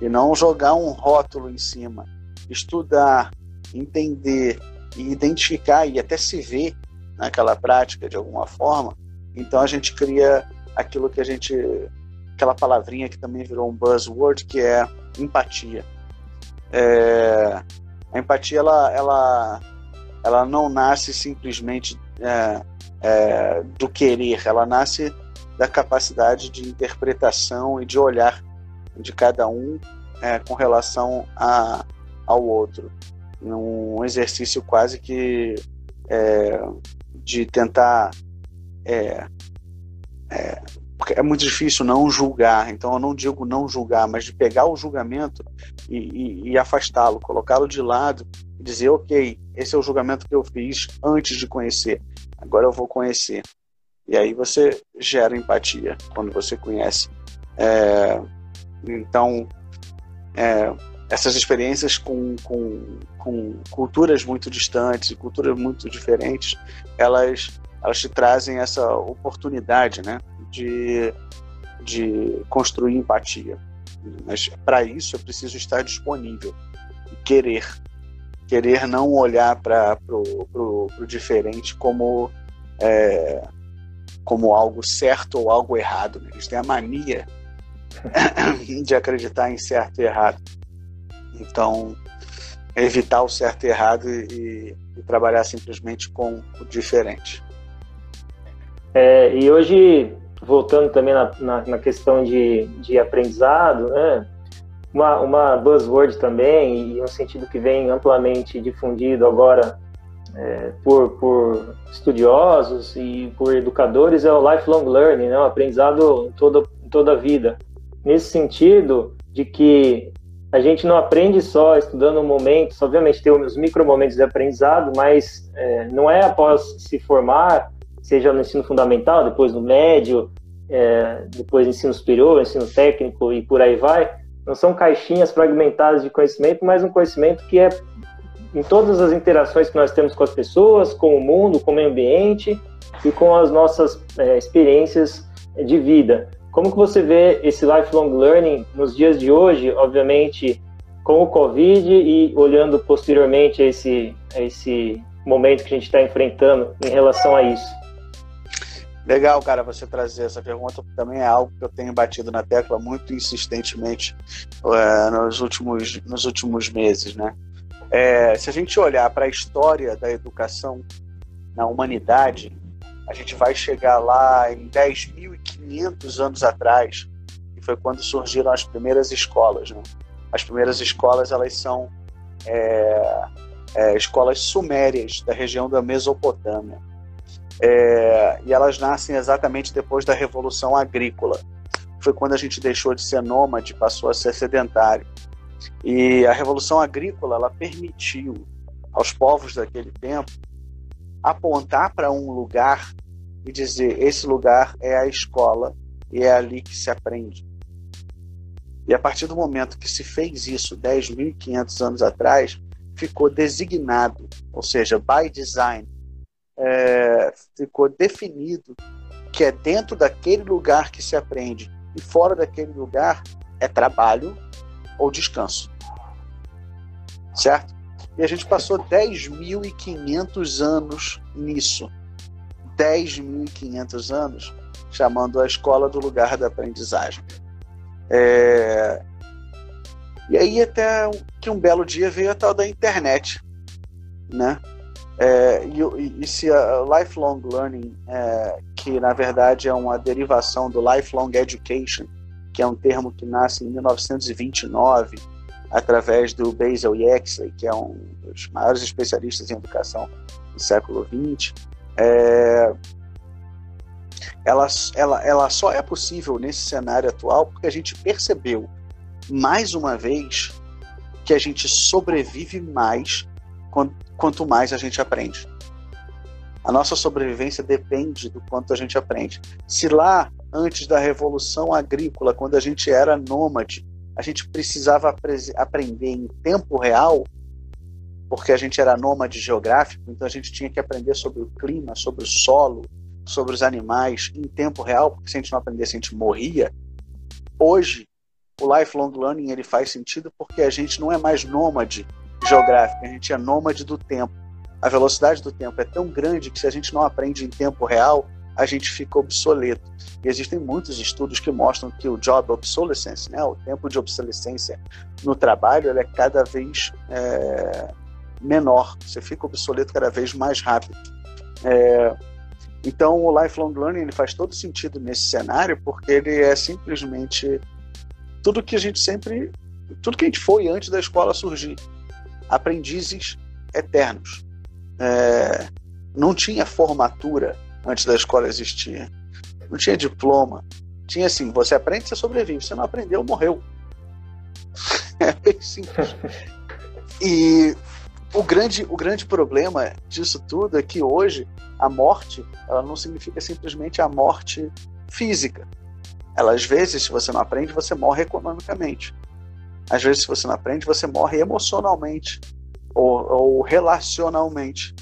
Speaker 2: e não jogar um rótulo em cima, estudar, entender e identificar e até se ver naquela prática de alguma forma, então a gente cria aquilo que a gente aquela palavrinha que também virou um buzzword que é empatia. É, a empatia ela, ela, ela não nasce simplesmente é, é, do querer, ela nasce da capacidade de interpretação e de olhar de cada um é, com relação a, ao outro. Um exercício quase que é, de tentar é, é, porque é muito difícil não julgar, então eu não digo não julgar, mas de pegar o julgamento e, e, e afastá-lo, colocá-lo de lado e dizer, ok, esse é o julgamento que eu fiz antes de conhecer, agora eu vou conhecer. E aí você gera empatia quando você conhece. É, então, é, essas experiências com, com, com culturas muito distantes e culturas muito diferentes, elas, elas te trazem essa oportunidade, né? de, de construir empatia. Mas para isso eu preciso estar disponível e querer. Querer não olhar para o diferente como, é, como algo certo ou algo errado. Né? Eles têm a mania de acreditar em certo e errado. Então, evitar o certo e errado e, e trabalhar simplesmente com o diferente.
Speaker 3: É, e hoje voltando também na, na, na, questão de, de aprendizado, né? Uma, uma buzzword também, e um sentido que vem amplamente difundido agora é, por, por estudiosos e por educadores, é o lifelong learning, né? o aprendizado toda, toda a vida. Nesse sentido de que a gente não aprende só estudando momentos, obviamente tem os micro momentos de aprendizado, mas é, não é após se formar seja no ensino fundamental, depois no médio, é, depois no ensino superior, ensino técnico e por aí vai. Não são caixinhas fragmentadas de conhecimento, mas um conhecimento que é em todas as interações que nós temos com as pessoas, com o mundo, com o meio ambiente e com as nossas é, experiências de vida. Como que você vê esse lifelong learning nos dias de hoje, obviamente com o Covid e olhando posteriormente a esse, a esse momento que a gente está enfrentando em relação a isso?
Speaker 2: Legal, cara, você trazer essa pergunta, também é algo que eu tenho batido na tecla muito insistentemente é, nos, últimos, nos últimos meses, né? É, se a gente olhar para a história da educação na humanidade, a gente vai chegar lá em 10.500 anos atrás e foi quando surgiram as primeiras escolas. Né? As primeiras escolas elas são é, é, escolas sumérias da região da Mesopotâmia. É, e elas nascem exatamente depois da Revolução Agrícola. Foi quando a gente deixou de ser nômade, passou a ser sedentário. E a Revolução Agrícola ela permitiu aos povos daquele tempo apontar para um lugar e dizer: esse lugar é a escola e é ali que se aprende. E a partir do momento que se fez isso, 10.500 anos atrás, ficou designado, ou seja, by design, é, ficou definido que é dentro daquele lugar que se aprende e fora daquele lugar é trabalho ou descanso. Certo? E a gente passou 10.500 anos nisso. 10.500 anos chamando a escola do lugar da aprendizagem. É... E aí até que um belo dia veio a tal da internet, né? É, e, e, se a lifelong learning, é, que na verdade é uma derivação do lifelong education, que é um termo que nasce em 1929 através do Basil Yaxley, que é um dos maiores especialistas em educação do século XX, é, ela, ela, ela só é possível nesse cenário atual porque a gente percebeu, mais uma vez, que a gente sobrevive mais quanto mais a gente aprende. A nossa sobrevivência depende do quanto a gente aprende. Se lá, antes da Revolução Agrícola, quando a gente era nômade, a gente precisava aprender em tempo real, porque a gente era nômade geográfico, então a gente tinha que aprender sobre o clima, sobre o solo, sobre os animais em tempo real, porque se a gente não aprendesse, a gente morria. Hoje, o lifelong learning ele faz sentido porque a gente não é mais nômade geográfico, a gente é nômade do tempo. A velocidade do tempo é tão grande que se a gente não aprende em tempo real, a gente fica obsoleto. E existem muitos estudos que mostram que o job obsolescence, né, o tempo de obsolescência no trabalho, é cada vez é, menor. Você fica obsoleto cada vez mais rápido. É, então, o lifelong learning ele faz todo sentido nesse cenário, porque ele é simplesmente tudo que a gente sempre, tudo que a gente foi antes da escola surgir, aprendizes eternos. É, não tinha formatura antes da escola existir, não tinha diploma, tinha assim, você aprende, você sobrevive, você não aprendeu, morreu. É bem simples. E o grande, o grande problema disso tudo é que hoje a morte ela não significa simplesmente a morte física. Ela, às vezes, se você não aprende, você morre economicamente. Às vezes, se você não aprende, você morre emocionalmente ou, ou relacionalmente.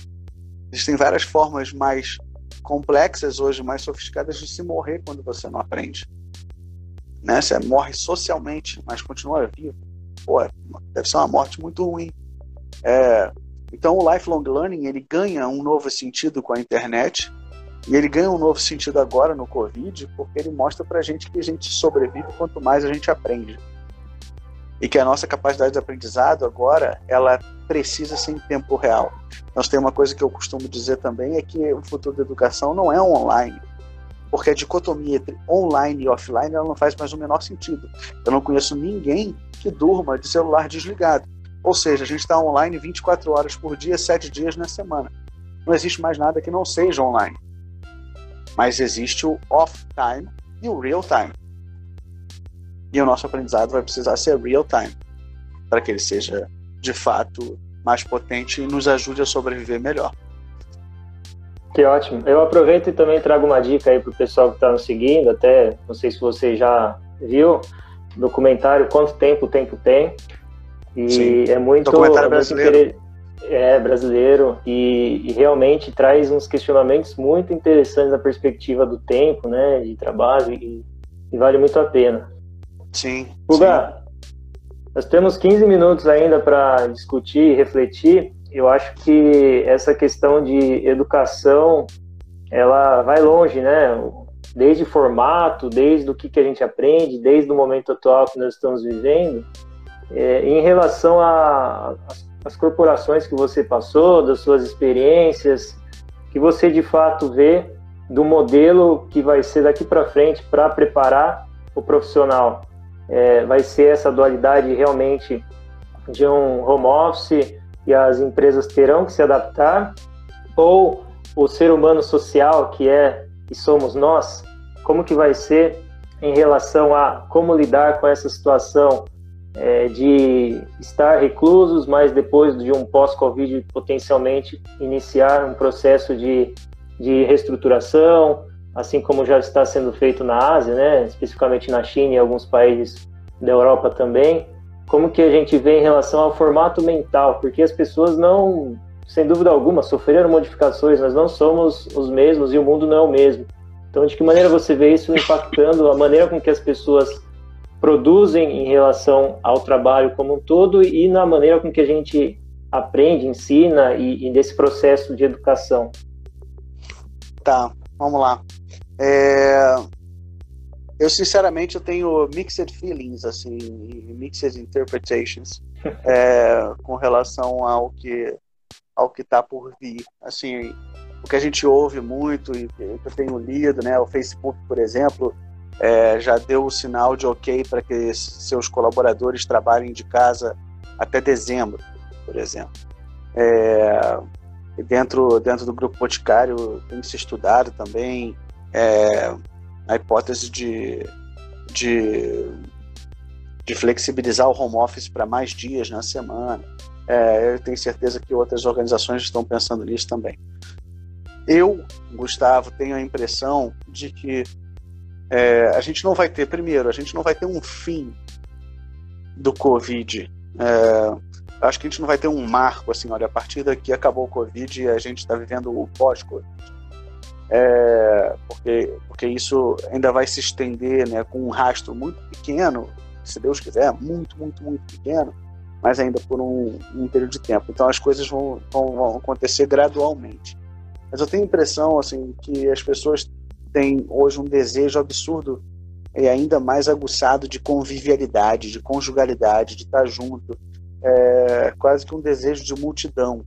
Speaker 2: Existem várias formas mais complexas hoje, mais sofisticadas de se morrer quando você não aprende. Né? Você morre socialmente, mas continua vivo. Pô, deve ser uma morte muito ruim. É, então o lifelong learning ele ganha um novo sentido com a internet e ele ganha um novo sentido agora no Covid porque ele mostra para gente que a gente sobrevive quanto mais a gente aprende e que a nossa capacidade de aprendizado agora ela precisa ser em tempo real. Nós tem uma coisa que eu costumo dizer também é que o futuro da educação não é online, porque a dicotomia entre online e offline ela não faz mais o menor sentido. Eu não conheço ninguém que durma de celular desligado. Ou seja, a gente está online 24 horas por dia, 7 dias na semana. Não existe mais nada que não seja online. Mas existe o off-time e o real-time. E o nosso aprendizado vai precisar ser real-time para que ele seja, de fato, mais potente e nos ajude a sobreviver melhor.
Speaker 3: Que ótimo. Eu aproveito e também trago uma dica aí para o pessoal que está nos seguindo, até não sei se você já viu, documentário Quanto Tempo o Tempo Tem. E Sim. é muito.
Speaker 2: Documentário é brasileiro.
Speaker 3: é, brasileiro. E, e, realmente traz uns questionamentos muito interessantes da perspectiva do tempo, né? De trabalho, e, e vale muito a pena.
Speaker 2: Sim.
Speaker 3: Puga, nós temos 15 minutos ainda para discutir e refletir. Eu acho que essa questão de educação ela vai longe, né? Desde formato, desde o que, que a gente aprende, desde o momento atual que nós estamos vivendo. É, em relação às corporações que você passou, das suas experiências, que você de fato vê do modelo que vai ser daqui para frente para preparar o profissional? É, vai ser essa dualidade realmente de um home office e as empresas terão que se adaptar? Ou o ser humano social, que é e somos nós, como que vai ser em relação a como lidar com essa situação é, de estar reclusos, mas depois de um pós-Covid potencialmente iniciar um processo de, de reestruturação, assim como já está sendo feito na Ásia, né, especificamente na China e alguns países da Europa também. Como que a gente vê em relação ao formato mental? Porque as pessoas não, sem dúvida alguma, sofreram modificações, nós não somos os mesmos e o mundo não é o mesmo. Então, de que maneira você vê isso impactando a maneira com que as pessoas produzem em relação ao trabalho como um todo e na maneira com que a gente aprende, ensina e, e desse processo de educação.
Speaker 2: Tá, vamos lá. É... Eu sinceramente eu tenho mixed feelings, assim, mixed interpretations é, com relação ao que ao que está por vir. Assim, o que a gente ouve muito e que eu tenho lido, né, o Facebook, por exemplo, é, já deu o sinal de ok para que seus colaboradores trabalhem de casa até dezembro, por exemplo. É, dentro, dentro do grupo Boticário tem se estudado também é, a hipótese de, de, de, flexibilizar o home office para mais dias na semana. É, eu tenho certeza que outras organizações estão pensando nisso também. Eu, Gustavo, tenho a impressão de que é, a gente não vai ter, primeiro, a gente não vai ter um fim do Covid. É, acho que a gente não vai ter um marco assim, olha, a partir daqui acabou o Covid e a gente está vivendo o pós-Covid. É, porque, porque isso ainda vai se estender né, com um rastro muito pequeno, se Deus quiser, muito, muito, muito pequeno, mas ainda por um, um período de tempo. Então as coisas vão, vão, vão acontecer gradualmente. Mas eu tenho a impressão assim que as pessoas tem hoje um desejo absurdo e ainda mais aguçado de convivialidade, de conjugalidade, de estar junto, é, quase que um desejo de multidão.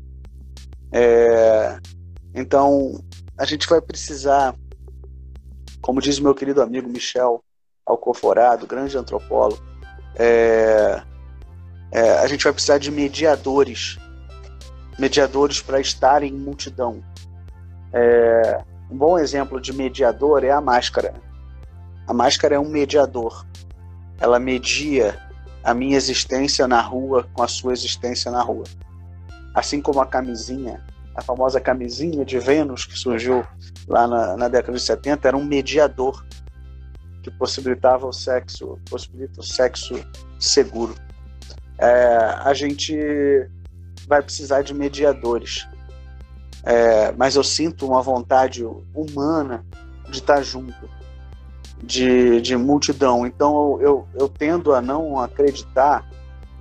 Speaker 2: É, então, a gente vai precisar, como diz meu querido amigo Michel Alcoforado, grande antropólogo, é, é a gente vai precisar de mediadores, mediadores para estar em multidão. É, um bom exemplo de mediador é a máscara. A máscara é um mediador. Ela media a minha existência na rua com a sua existência na rua. Assim como a camisinha, a famosa camisinha de Vênus, que surgiu lá na, na década de 70, era um mediador que possibilitava o sexo, possibilita o sexo seguro. É, a gente vai precisar de mediadores. É, mas eu sinto uma vontade humana de estar junto, de, de multidão. Então eu, eu, eu tendo a não acreditar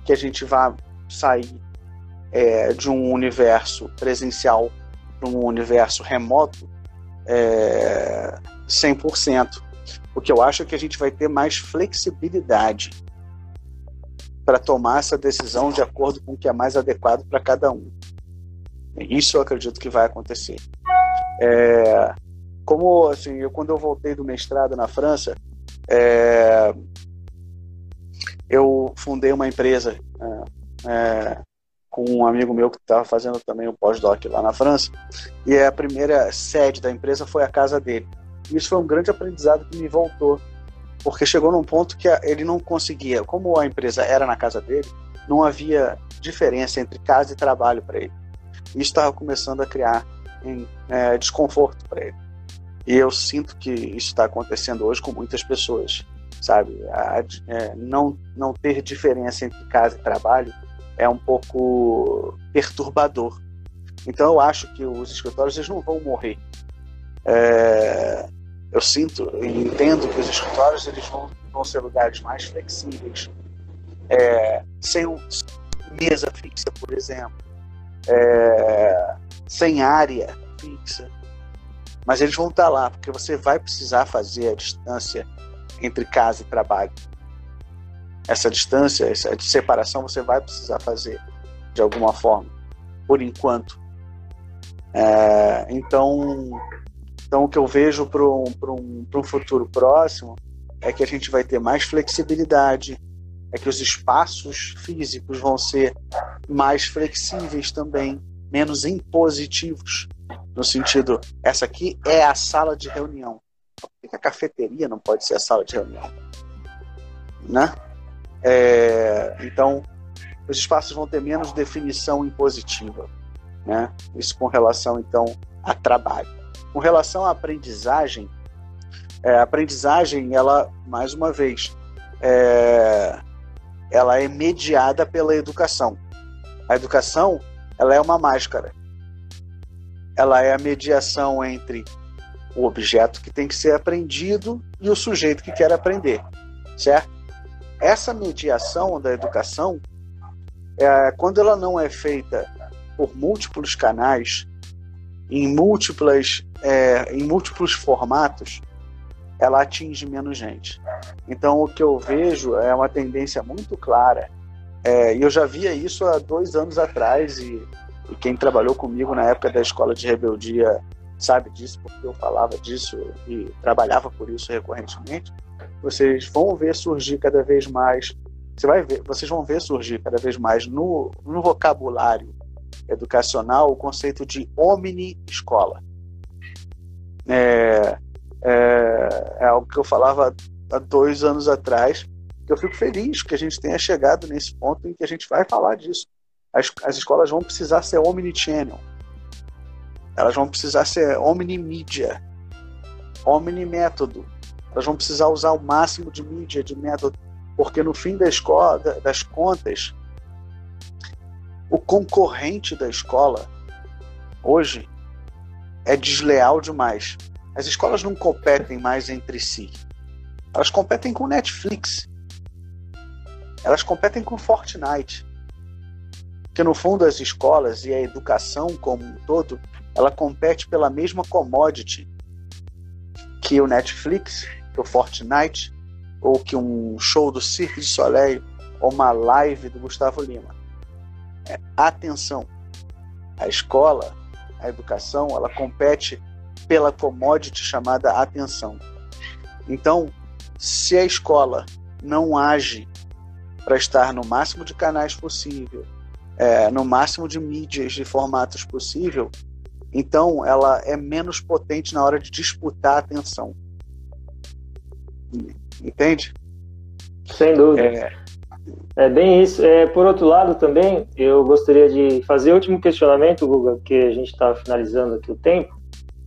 Speaker 2: que a gente vá sair é, de um universo presencial para um universo remoto é, 100%. Porque eu acho que a gente vai ter mais flexibilidade para tomar essa decisão de acordo com o que é mais adequado para cada um. Isso eu acredito que vai acontecer. É, como assim, eu, quando eu voltei do mestrado na França, é, eu fundei uma empresa é, é com um amigo meu que estava fazendo também um pós-doc lá na França, e a primeira sede da empresa foi a casa dele. E isso foi um grande aprendizado que me voltou, porque chegou num ponto que ele não conseguia, como a empresa era na casa dele, não havia diferença entre casa e trabalho para ele isso estava começando a criar em, é, desconforto para ele. E eu sinto que isso está acontecendo hoje com muitas pessoas, sabe? A, é, não, não ter diferença entre casa e trabalho é um pouco perturbador. Então eu acho que os escritórios eles não vão morrer. É, eu sinto e entendo que os escritórios eles vão, vão ser lugares mais flexíveis, é, sem um, mesa fixa, por exemplo é, sem área fixa. Mas eles vão estar lá, porque você vai precisar fazer a distância entre casa e trabalho. Essa distância, essa separação, você vai precisar fazer de alguma forma, por enquanto. É, então, então, o que eu vejo para um, um, um futuro próximo é que a gente vai ter mais flexibilidade, é que os espaços físicos vão ser mais flexíveis também, menos impositivos, no sentido, essa aqui é a sala de reunião. Por que a cafeteria não pode ser a sala de reunião? Né? É, então, os espaços vão ter menos definição impositiva. Né? Isso com relação, então, a trabalho. Com relação à aprendizagem, é, a aprendizagem, ela, mais uma vez, é, ela é mediada pela educação. A educação, ela é uma máscara. Ela é a mediação entre o objeto que tem que ser aprendido e o sujeito que quer aprender, certo? Essa mediação da educação, é, quando ela não é feita por múltiplos canais, em múltiplas, é, em múltiplos formatos, ela atinge menos gente. Então, o que eu vejo é uma tendência muito clara. É, e eu já via isso há dois anos atrás, e, e, quem trabalhou comigo na época da escola de rebeldia sabe disso, porque eu falava disso e trabalhava por isso recorrentemente. Vocês vão ver surgir cada vez mais, você vai ver, vocês vão ver surgir cada vez mais no, no vocabulário educacional o conceito de omni-escola. É, é, é algo que eu falava há dois anos atrás, que eu fico feliz que a gente tenha chegado nesse ponto em que a gente vai falar disso. As, as escolas vão precisar ser omnichannel. Elas vão precisar ser omnimídia, omnimétodo. Elas vão precisar usar o máximo de mídia, de método, porque no fim da escola, das contas, o concorrente da escola hoje é desleal demais. As escolas não competem mais entre si. Elas competem com Netflix. Elas competem com Fortnite. Porque no fundo as escolas e a educação como um todo, ela compete pela mesma commodity que o Netflix, que o Fortnite, ou que um show do Cirque de Soleil, ou uma live do Gustavo Lima. É, atenção, a escola, a educação, ela compete pela commodity chamada atenção. Então, se a escola não age para estar no máximo de canais possível, é, no máximo de mídias, de formatos possível, então ela é menos potente na hora de disputar a atenção. Entende?
Speaker 3: Sem dúvida. É, é bem isso. É, por outro lado, também, eu gostaria de fazer o último questionamento, Guga, que a gente está finalizando aqui o tempo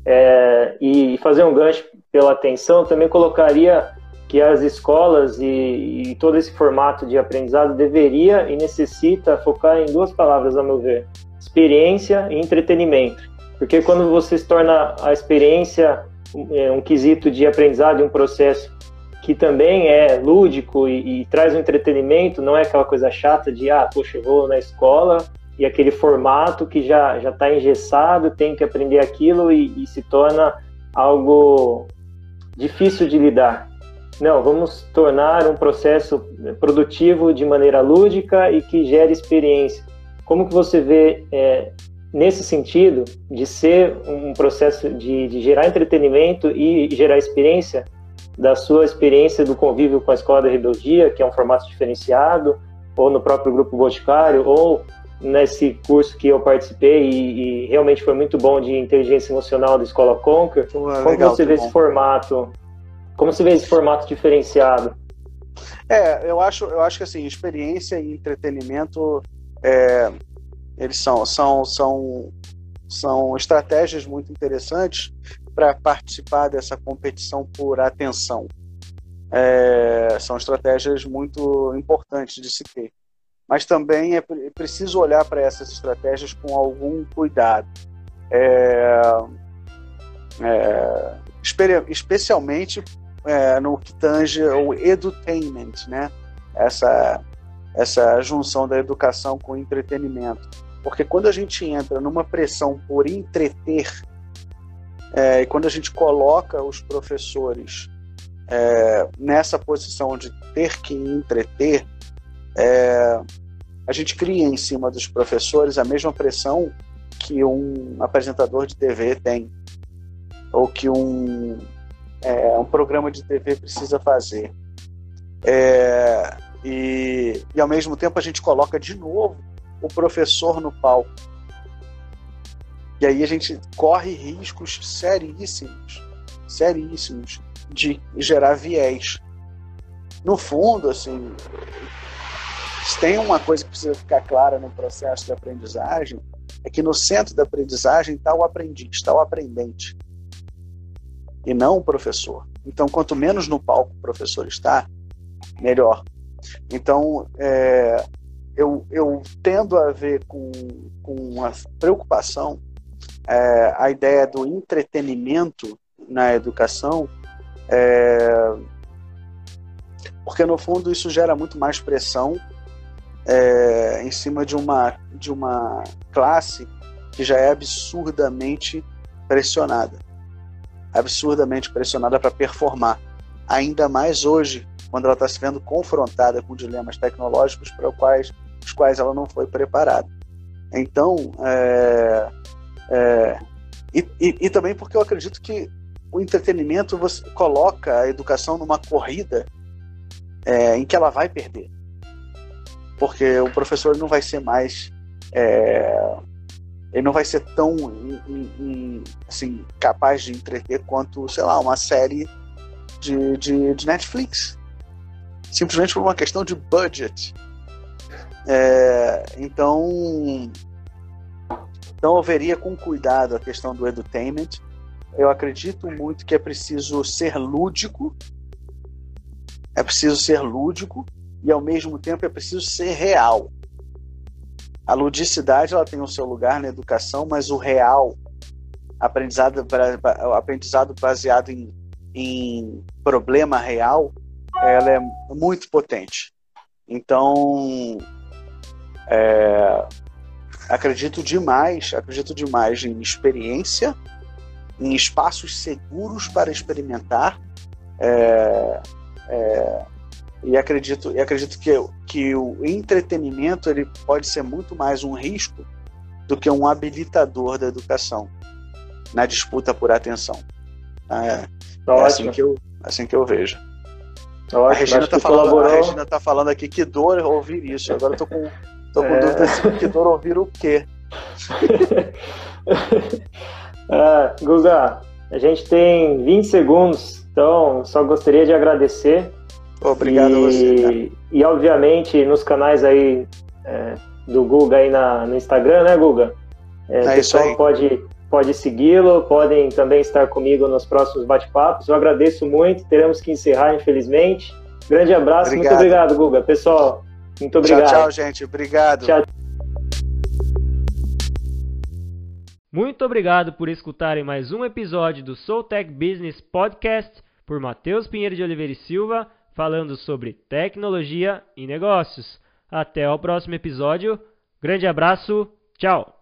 Speaker 3: é, e fazer um gancho pela atenção, também colocaria que as escolas e, e, todo esse formato de aprendizado deveria e necessita focar em duas palavras, a meu ver: experiência e entretenimento. Porque quando você se torna a experiência um, é, um quesito de aprendizado, um processo que também é lúdico e, e, traz um entretenimento, não é aquela coisa chata de, ah, poxa, eu vou na escola e aquele formato que já já está engessado, tem que aprender aquilo e, e, se torna algo difícil de lidar. Não, vamos tornar um processo produtivo de maneira lúdica e que gere experiência. Como que você vê é, nesse sentido de ser um processo de, de gerar entretenimento e gerar experiência da sua experiência do convívio com a escola da rebeldia, que é um formato diferenciado, ou no próprio grupo Boticário, ou nesse curso que eu participei e, e, realmente foi muito bom de inteligência emocional da Escola Conquer. como legal, você vê bom. esse formato? Como você vê esse formato diferenciado?
Speaker 2: É, eu acho, eu acho que assim, experiência e entretenimento, é, eles são, são, são, são estratégias muito interessantes para participar dessa competição por atenção. É, são estratégias muito importantes de se ter mas também é preciso olhar para essas estratégias com algum cuidado. É, é, especialmente é, no que tange o edutainment, né? essa, essa junção da educação com entretenimento. Porque quando a gente entra numa pressão por entreter, é, e quando a gente coloca os professores é, nessa posição de ter que entreter, é, a gente cria em cima dos professores a mesma pressão que um apresentador de TV tem, ou que um, é, um programa de TV precisa fazer. É, e, e ao mesmo tempo a gente coloca de novo o professor no palco. E aí a gente corre riscos seríssimos, seríssimos de gerar viés. No fundo, assim, se tem uma coisa que precisa ficar clara no processo de aprendizagem, é que no centro da aprendizagem está o aprendiz, está o aprendente, e não o professor. Então, quanto menos no palco o professor está, melhor. Então, é, eu, eu tendo a ver com, com uma preocupação é, a ideia do entretenimento na educação, é, porque no fundo isso gera muito mais pressão é, em cima de uma, de uma classe que já é absurdamente pressionada absurdamente pressionada para performar. Ainda mais hoje, quando ela está se vendo confrontada com dilemas tecnológicos para os quais, os quais ela não foi preparada. Então, é, é, e, e, e, também porque eu acredito que o entretenimento você coloca a educação numa corrida é, em que ela vai perder. Porque o professor não vai ser mais é, ele não vai ser tão assim capaz de entreter quanto sei lá uma série de, de, de Netflix. Simplesmente por uma questão de budget. É, então então eu veria com cuidado a questão do edutainment eu acredito muito que é preciso ser lúdico é preciso ser lúdico e ao mesmo tempo é preciso ser real. A ludicidade ela tem o seu lugar na educação, mas o real, aprendizado, aprendizado baseado em, em problema real, ela é muito potente. Então, é, acredito demais, acredito demais em experiência, em espaços seguros para experimentar. É, é, e acredito, e acredito que, que o entretenimento ele pode ser muito mais um risco do que um habilitador da educação na disputa por atenção. É, é assim, que eu, assim que eu vejo. Ótimo, a Regina está falando, colaborou... tá falando aqui que dor ouvir isso. Agora eu tô com, tô com é... dúvida se que dor ouvir o quê.
Speaker 3: ah, Guga, a gente tem 20 segundos, então só gostaria de agradecer
Speaker 2: Obrigado e, você.
Speaker 3: E obviamente nos canais aí é, do Guga aí na, no Instagram, né, Guga? É, é pessoal pode pode segui-lo, podem também estar comigo nos próximos bate-papos. Eu agradeço muito, teremos que encerrar, infelizmente. Grande abraço, obrigado. muito obrigado, Guga. Pessoal, muito obrigado.
Speaker 2: Tchau, tchau, gente. Obrigado. Tchau.
Speaker 1: Muito obrigado por escutarem mais um episódio do Soul Tech Business Podcast por Matheus Pinheiro de Oliveira e Silva falando sobre tecnologia e negócios. Até o próximo episódio. Grande abraço. Tchau.